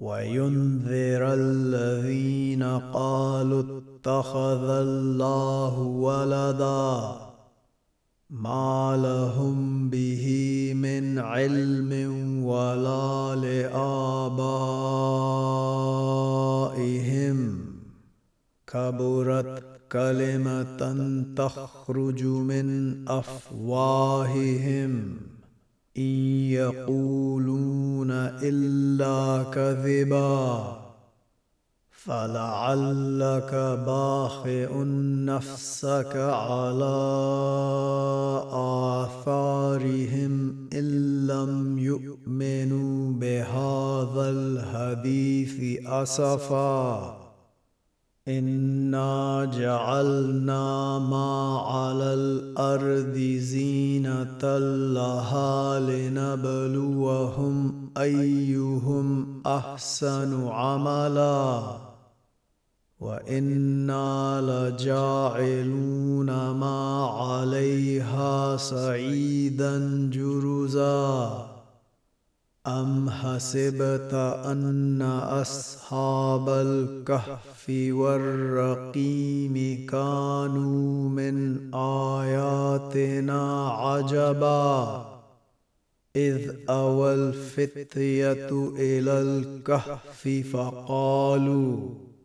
وينذر الذين قالوا اتخذ الله ولدا ما لهم به من علم ولا لآبائهم. كبرت كلمة تخرج من أفواههم. إن يقولون إلا كذبا فلعلك باخئ نفسك على آثارهم إن لم يؤمنوا بهذا الحديث أسفاً. انا جعلنا ما على الأرض زينه لها لنبلوهم ايهم احسن عملا وأنا لجاعلون ما عليها سعيدا جرزا أم حسبت أن أصحاب الكهف والرقيم كانوا من آياتنا عجبا؟ إذ أوى الفتية إلى الكهف فقالوا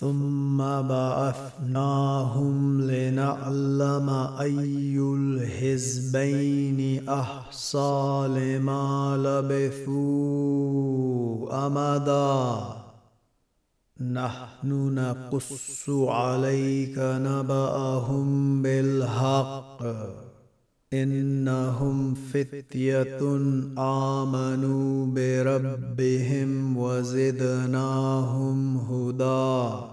ثم بعثناهم لنعلم أي الحزبين أحصى لما لبثوا أمدا. نحن نقص عليك نبأهم بالحق. إنهم فتية آمنوا بربهم وزدناهم هدى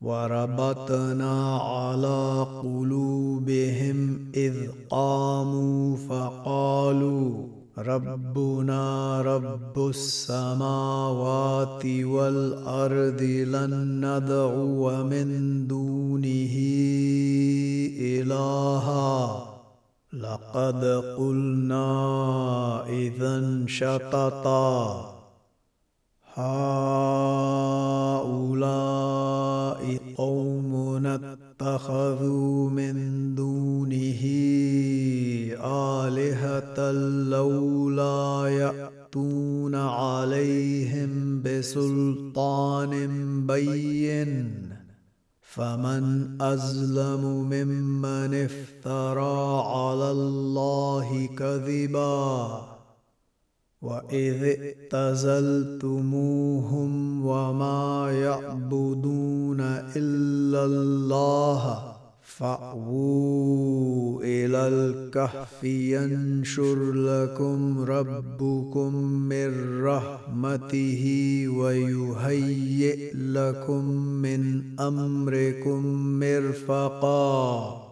وربطنا على قلوبهم إذ قاموا فقالوا ربنا رب السماوات والأرض لن ندعو من دونه إلها لقد قلنا إذا شططا هؤلاء قوم اتخذوا من دونه آلهة لولا يأتون عليهم بسلطان بين فمن أظلم ممن افترى على الله كذبا وإذ اعتزلتموهم وما يعبدون إلا الله فأووا إلى الكهف ينشر لكم ربكم من رحمته ويهيئ لكم من أمركم مرفقا.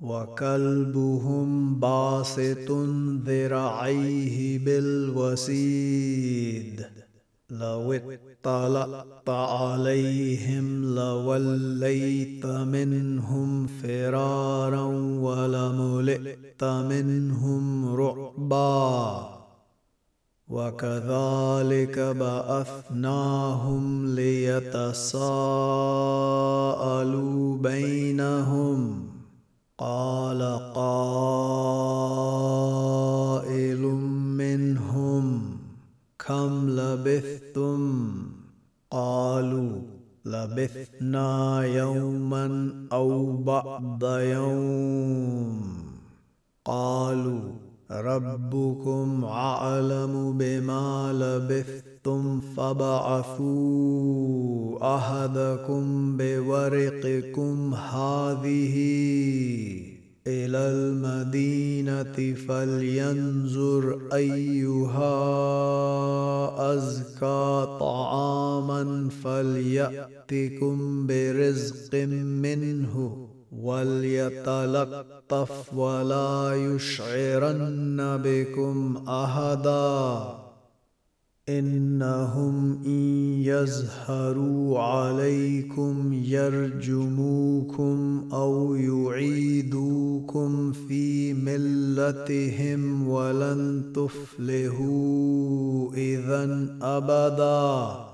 وكلبهم باسط ذراعيه بالوسيد. لو اطلعت عليهم لوليت منهم فرارا ولملئت منهم رعبا. وكذلك بعثناهم ليتساءلوا بينهم. قال قائل منهم كم لبثتم؟ قالوا لبثنا يوما أو بعض يوم. قالوا ربكم أعلم بما لبثتم فبعثوا أحدكم بورقكم هذه إلى المدينة فلينظر أيها أزكى طعاما فليأتكم برزق منه وليتلطف ولا يشعرن بكم أحدا. إنهم إن يزهروا عليكم يرجموكم أو يعيدوكم في ملتهم ولن تفلحوا إذا أبدا.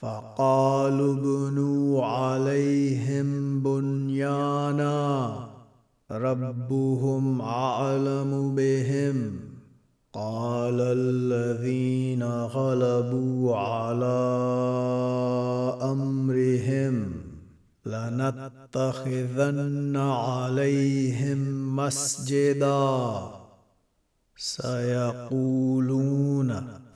فقالوا ابنوا عليهم بنيانا ربهم اعلم بهم قال الذين غلبوا على امرهم لنتخذن عليهم مسجدا سيقولون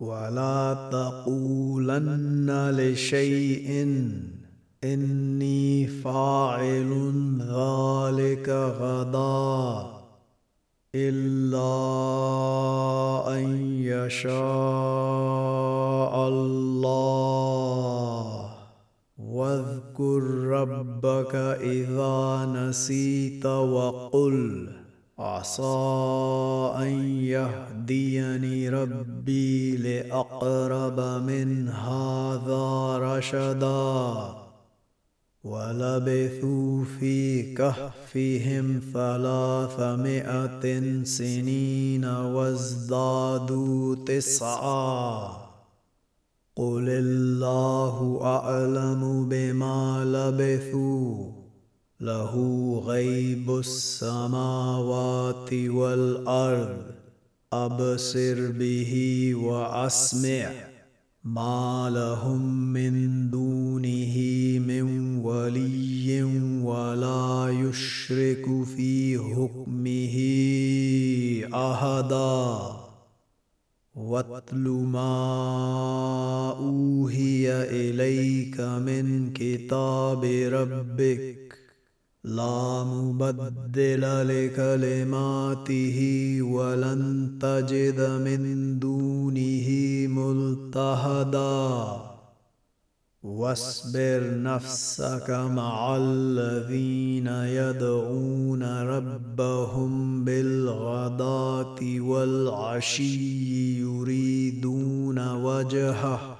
ولا تقولن لشيء إني فاعل ذلك غدا إلا أن يشاء الله. واذكر ربك إذا نسيت وقل عسى أن يهديني ربي لأقرب من هذا رشدا. ولبثوا في كهفهم ثلاثمائة سنين وازدادوا تسعا. قل الله أعلم بما لبثوا. له غيب السماوات والأرض. أبصر به وأسمع ما لهم من دونه من ولي ولا يشرك في حكمه أحدا. واتل ما أوهي إليك من كتاب ربك لا مبدل لكلماته ولن تجد من دونه ملتهدا. واصبر نفسك مع الذين يدعون ربهم بالغداة والعشي يريدون وجهه.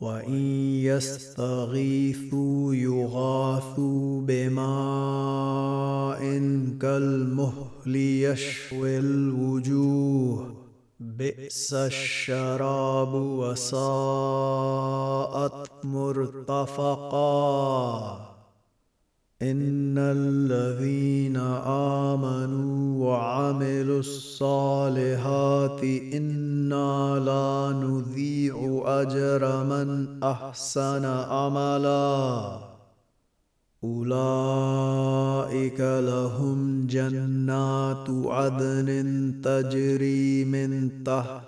وان يستغيثوا يغاثوا بماء كالمهل يشوي الوجوه بئس الشراب وساءت مرتفقا إن الذين آمنوا وعملوا الصالحات إنا لا نضيع أجر من أحسن عملا. أولئك لهم جنات عدن تجري من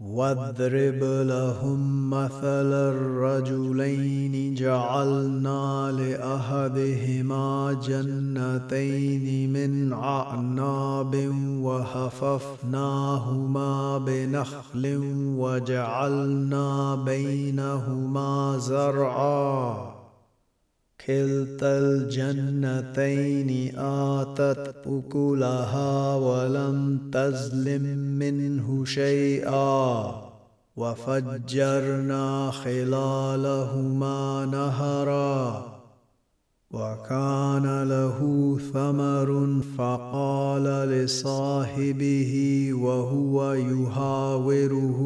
واضرب لهم مثل الرجلين جعلنا لأحدهما جنتين من أعناب وحففناهما بنخل وجعلنا بينهما زرعا. كلتا الجنتين آتت أكلها ولم تزلم منه شيئا وفجرنا خلالهما نهرا وكان له ثمر فقال لصاحبه وهو يهاوره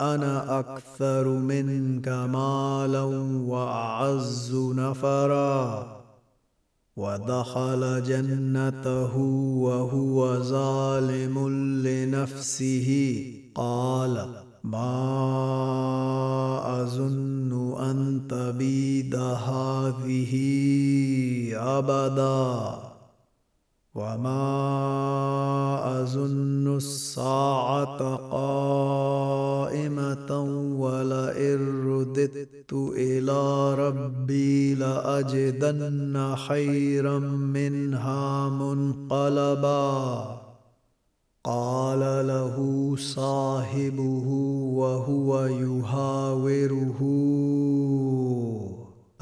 أنا أكثر منك مالا وأعز نفرا. ودخل جنته وهو ظالم لنفسه. قال ما أظن أن تبيد هذه أبدا. وما اظن الساعة قائمه ولئن رددت إلى ربي لاجدن خيرا منها منقلبا قال له صاحبه وهو يهاوره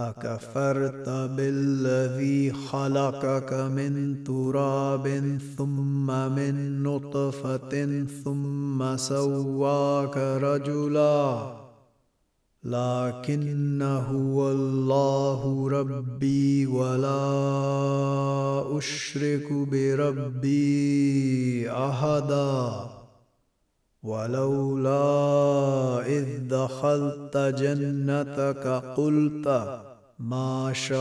أكفرت بالذي خلقك من تراب ثم من نطفة ثم سواك رجلا. لكن هو الله ربي ولا أشرك بربي أحدا. ولولا إذ دخلت جنتك قلت ما شاء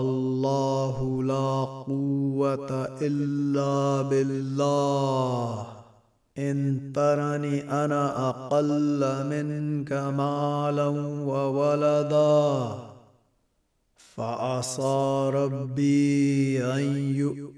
الله لا قوة إلا بالله. إن ترني أنا أقل منك مالا وولدا. فعصى ربي أن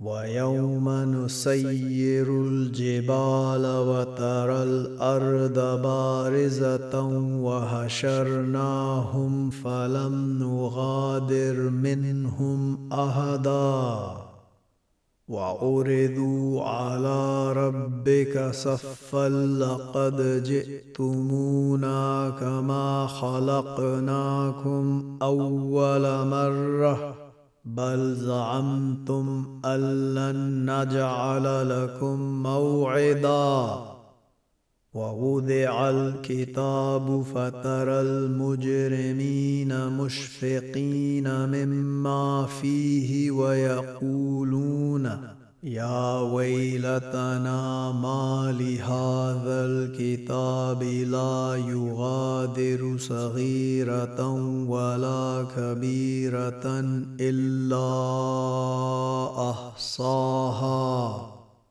ويوم نسير الجبال وترى الأرض بارزة وحشرناهم فلم نغادر منهم أحدا. وعرضوا على ربك صفا لقد جئتمونا كما خلقناكم أول مرة. بل زعمتم أن لن نجعل لكم موعدا. ووضع الكتاب فترى المجرمين مشفقين مما فيه ويقولون يا ويلتنا ما لهذا الكتاب لا يغادر صغيرة ولا كبيرة إلا أحصاها.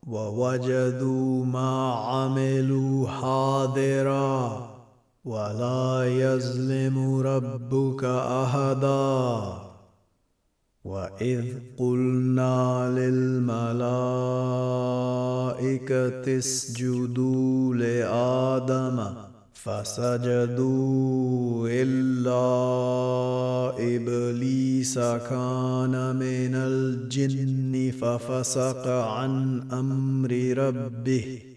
ووجدوا ما عملوا حاضرا. ولا يظلم ربك أحدا. واذ قلنا للملائكه اسجدوا لادم فسجدوا الا ابليس كان من الجن ففسق عن أمر ربه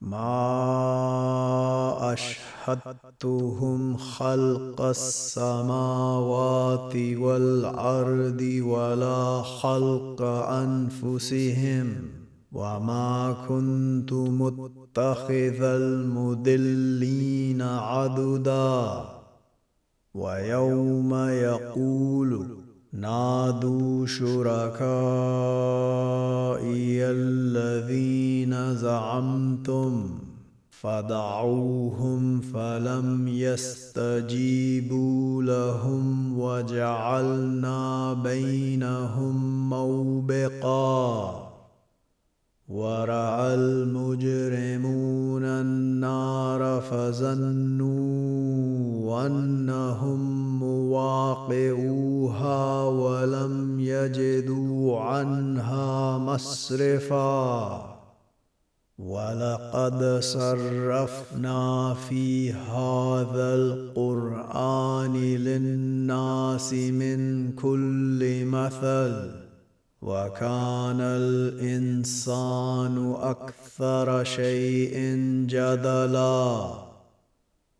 ما أشهدتهم خلق السماوات والأرض ولا خلق أنفسهم وما كنت متخذ المدلين عددا ويوم يقول نادوا شركائي الذين زعمتم فدعوهم فلم يستجيبوا لهم وجعلنا بينهم موبقا ورأى المجرمون النار فظنوا مصرفا. ولقد صرفنا في هذا القرآن للناس من كل مثل وكان الإنسان أكثر شيء جدلا.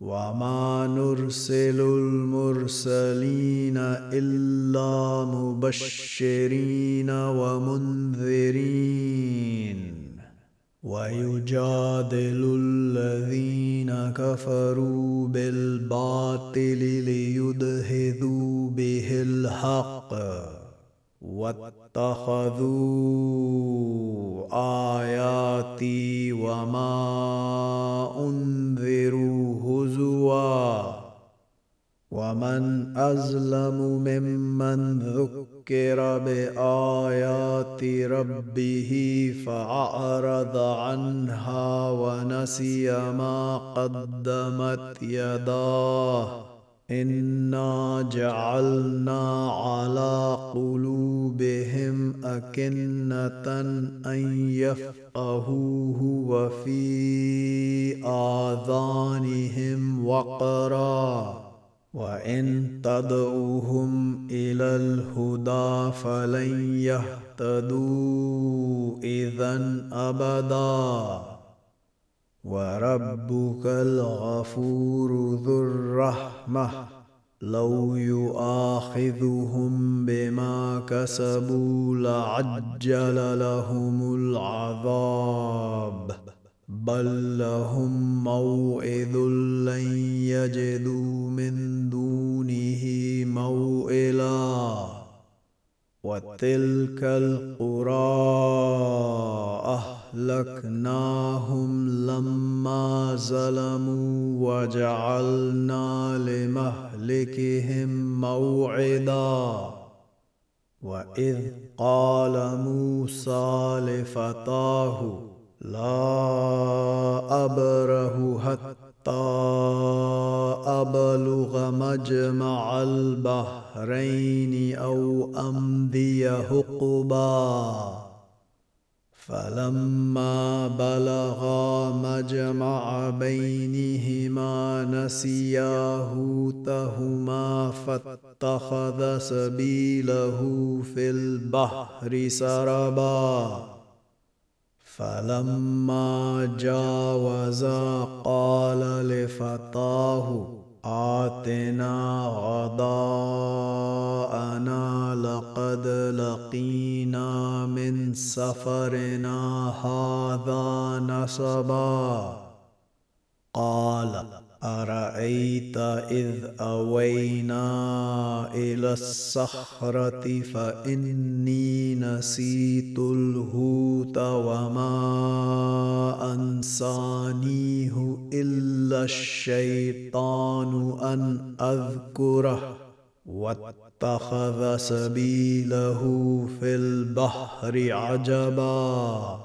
وما نرسل المرسلين الا مبشرين ومنذرين ويجادل الذين كفروا بالباطل ليدهذوا به الحق واتخذوا آياتي وما أنذروا هزوا ومن ازلم ممن ذكر بآيات ربه فأعرض عنها ونسي ما قدمت يداه انا جعلنا على قلوبهم اكنه ان يفقهوه وفي اذانهم وقرا وان تدعوهم إلى الهدى فلن يهتدوا اذا ابدا وربك الغفور ذو الرحمة. لو يؤاخذهم بما كسبوا لعجل لهم العذاب. بل لهم موعظ لن يجدوا من دونه موئلا. وتلك القرى اهلكناهم لما ظلموا وجعلنا لمهلكهم موعدا واذ قال موسى لفتاه لا ابره حتى أبلغ مجمع البحرين أو أمضي حقبا فلما بلغا مجمع بينهما نسيا هوتهما فاتخذ سبيله في البحر سربا. فلما جاوزا قال لفتاه آتنا غداءنا لقد لقينا من سفرنا هذا نصبا قال أرأيت إذ أوينا إلى الصخرة فإني نسيت الهوت وما أنسانيه إلا الشيطان أن أذكره. واتخذ سبيله في البحر عجبا.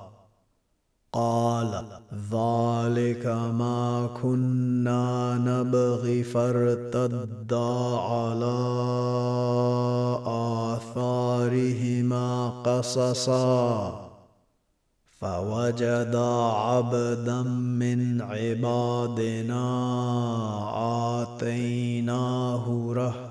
قال ذلك ما كنا نبغي فارتدا على آثارهما قصصا. فوجدا عبدا من عبادنا آتيناه رحمة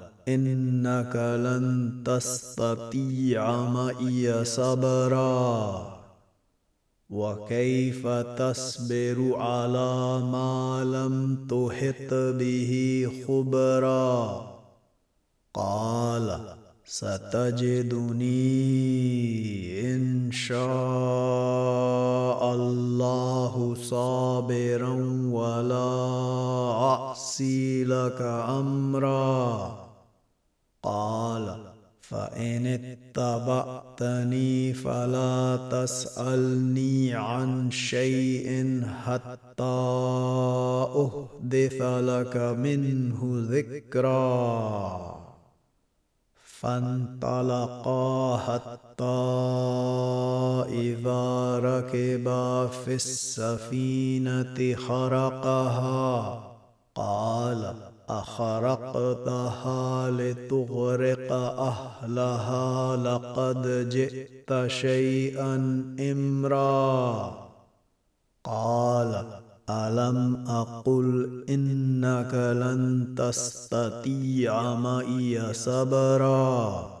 إنك لن تستطيع معي صبرا. وكيف تصبر على ما لم تحط به خبرا؟ قال ستجدني إن شاء الله صابرا ولا أعصي لك أمرا. قال فإن اتبعتني فلا تسألني عن شيء حتى أحدث لك منه ذكرا. فانطلقا حتى إذا ركبا في السفينة خرقها. قال أخرقتها لتغرق أهلها لقد جئت شيئا إمرا. قال ألم أقل إنك لن تستطيع معي صبرا؟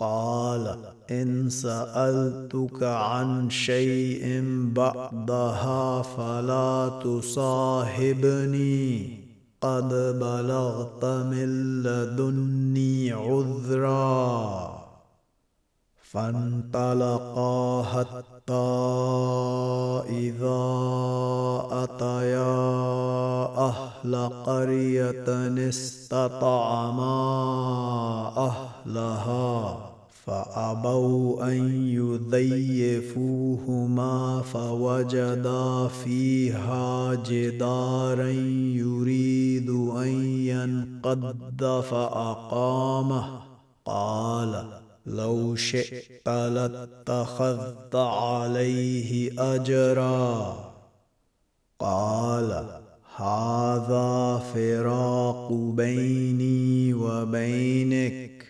قال إن سألتك عن شيء بعدها فلا تصاحبني. قد بلغت من لدني عذرا. فانطلقا حتى إذا أتيا أهل قرية استطعما أهلها. فأبوا أن يضيفوهما فوجدا فيها جدارا يريد أن ينقض فأقامه. قال لو شئت لاتخذت عليه اجرا. قال هذا فراق بيني وبينك.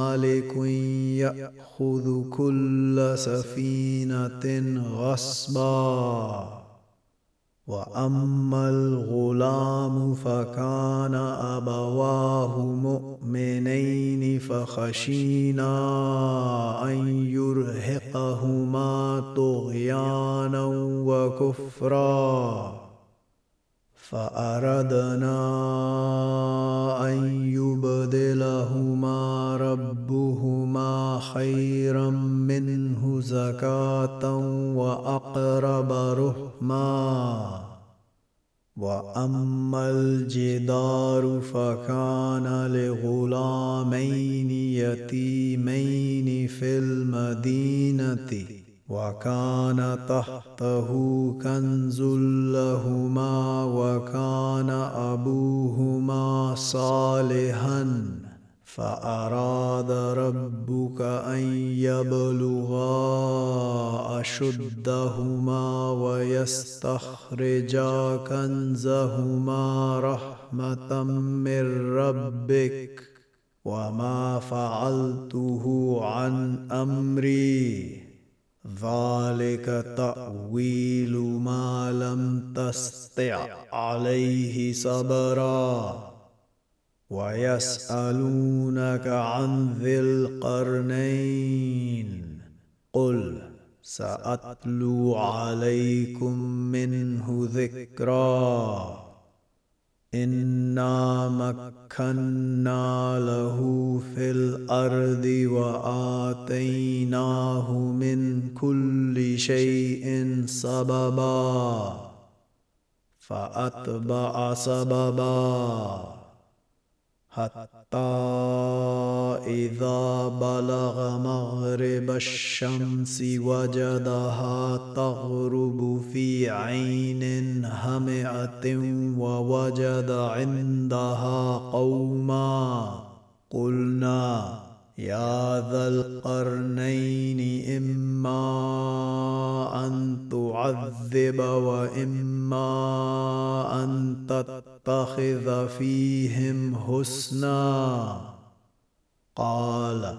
ملك يأخذ كل سفينة غصبا. وأما الغلام فكان أبواه مؤمنين فخشينا أن يرهقهما طغيانا وكفرا. فأردنا أن يبدلهما ربهما خيرا منه زكاة وأقرب رحما. وأما الجدار فكان لغلامين يتيمين في المدينة. وكان تحته كنز لهما وكان أبوهما صالحا فأراد ربك أن يبلغا أشدهما ويستخرجا كنزهما رحمة من ربك وما فعلته عن أمري. ذلك تأويل ما لم تستع عليه صبرا. ويسألونك عن ذي القرنين. قل سأتلو عليكم منه ذكرا. انا مكنا له في الأرض واتيناه من كل شيء سببا فاتبع سببا حتى إذا بلغ مغرب الشمس وجدها تغرب في عين همئة ووجد عندها قوما قلنا يا ذا القرنين إما أن تعذب وإما أن تتخذ فيهم حسنا. قال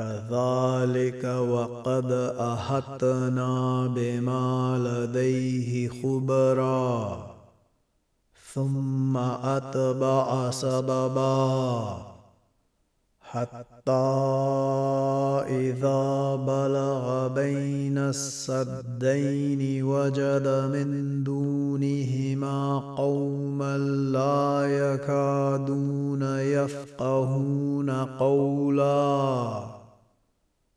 كذلك وقد احطنا بما لديه خبرا. ثم أتبع سببا. حتى إذا بلغ بين السدين وجد من دونهما قوما لا يكادون يفقهون قولا.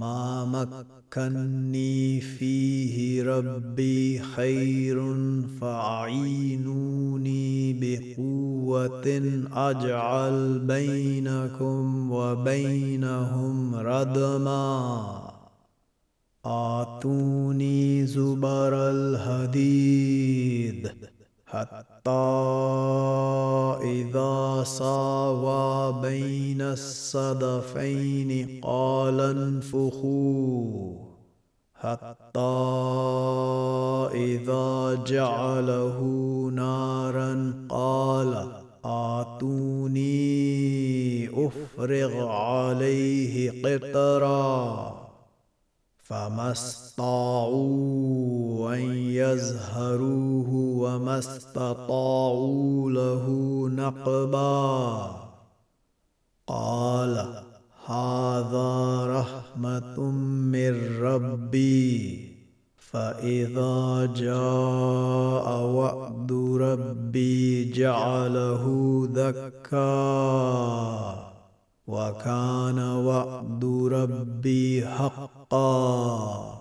ما مكني فيه ربي خير فاعينوني بقوة أجعل بينكم وبينهم ردما. آتوني زبر الحديد إذا ساوى بين الصدفين قال انفخوا حتى إذا جعله نارا قال آتوني أفرغ عليه قطرا. فما استطاعوا أن يزهروه وما استطاعوا له نقبا. قال هذا رحمة من ربي فإذا جاء وعد ربي جعله ذكا. وكان وعد ربي حقا.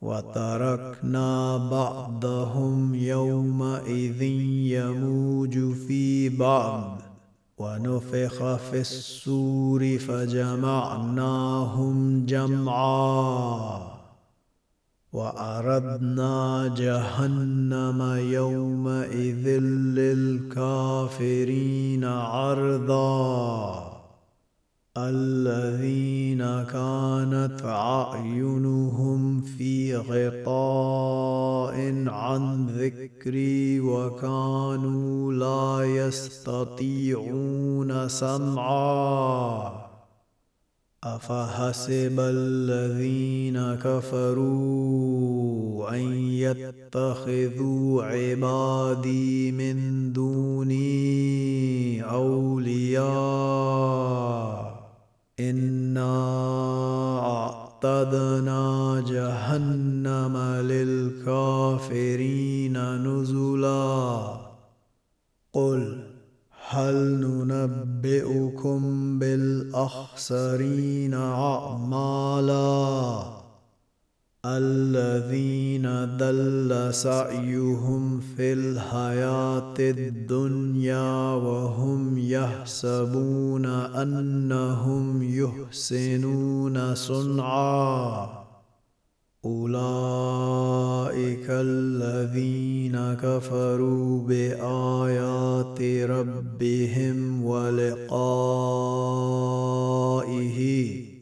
وتركنا بعضهم يومئذ يموج في بعض. ونفخ في السور فجمعناهم جمعا. وأردنا جهنم يومئذ للكافرين عرضا. الذين كانت أعينهم في غطاء عن ذكري وكانوا لا يستطيعون سمعا. أفحسب الذين كفروا أن يتخذوا عبادي من دوني أولياء؟ انا اعتدنا جهنم للكافرين نزلا قل هل ننبئكم بالاخسرين اعمالا الذين دل سعيهم في الحياة الدنيا وهم يحسبون أنهم يحسنون صنعا. أولئك الذين كفروا بآيات ربهم ولقائه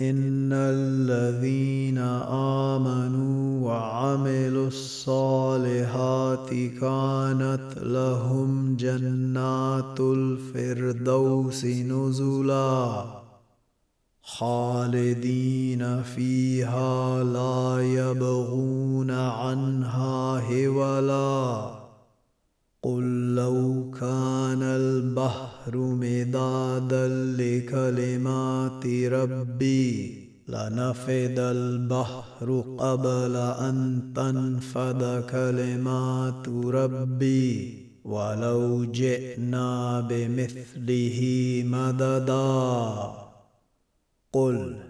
ان الذين امنوا وعملوا الصالحات كانت لهم جنات الفردوس نزلا خالدين فيها لا يبغون عنها هولا قل لو كان البحر مدادا لكلمات ربي لنفد البحر قبل أن تنفد كلمات ربي. ولو جئنا بمثله مددا قل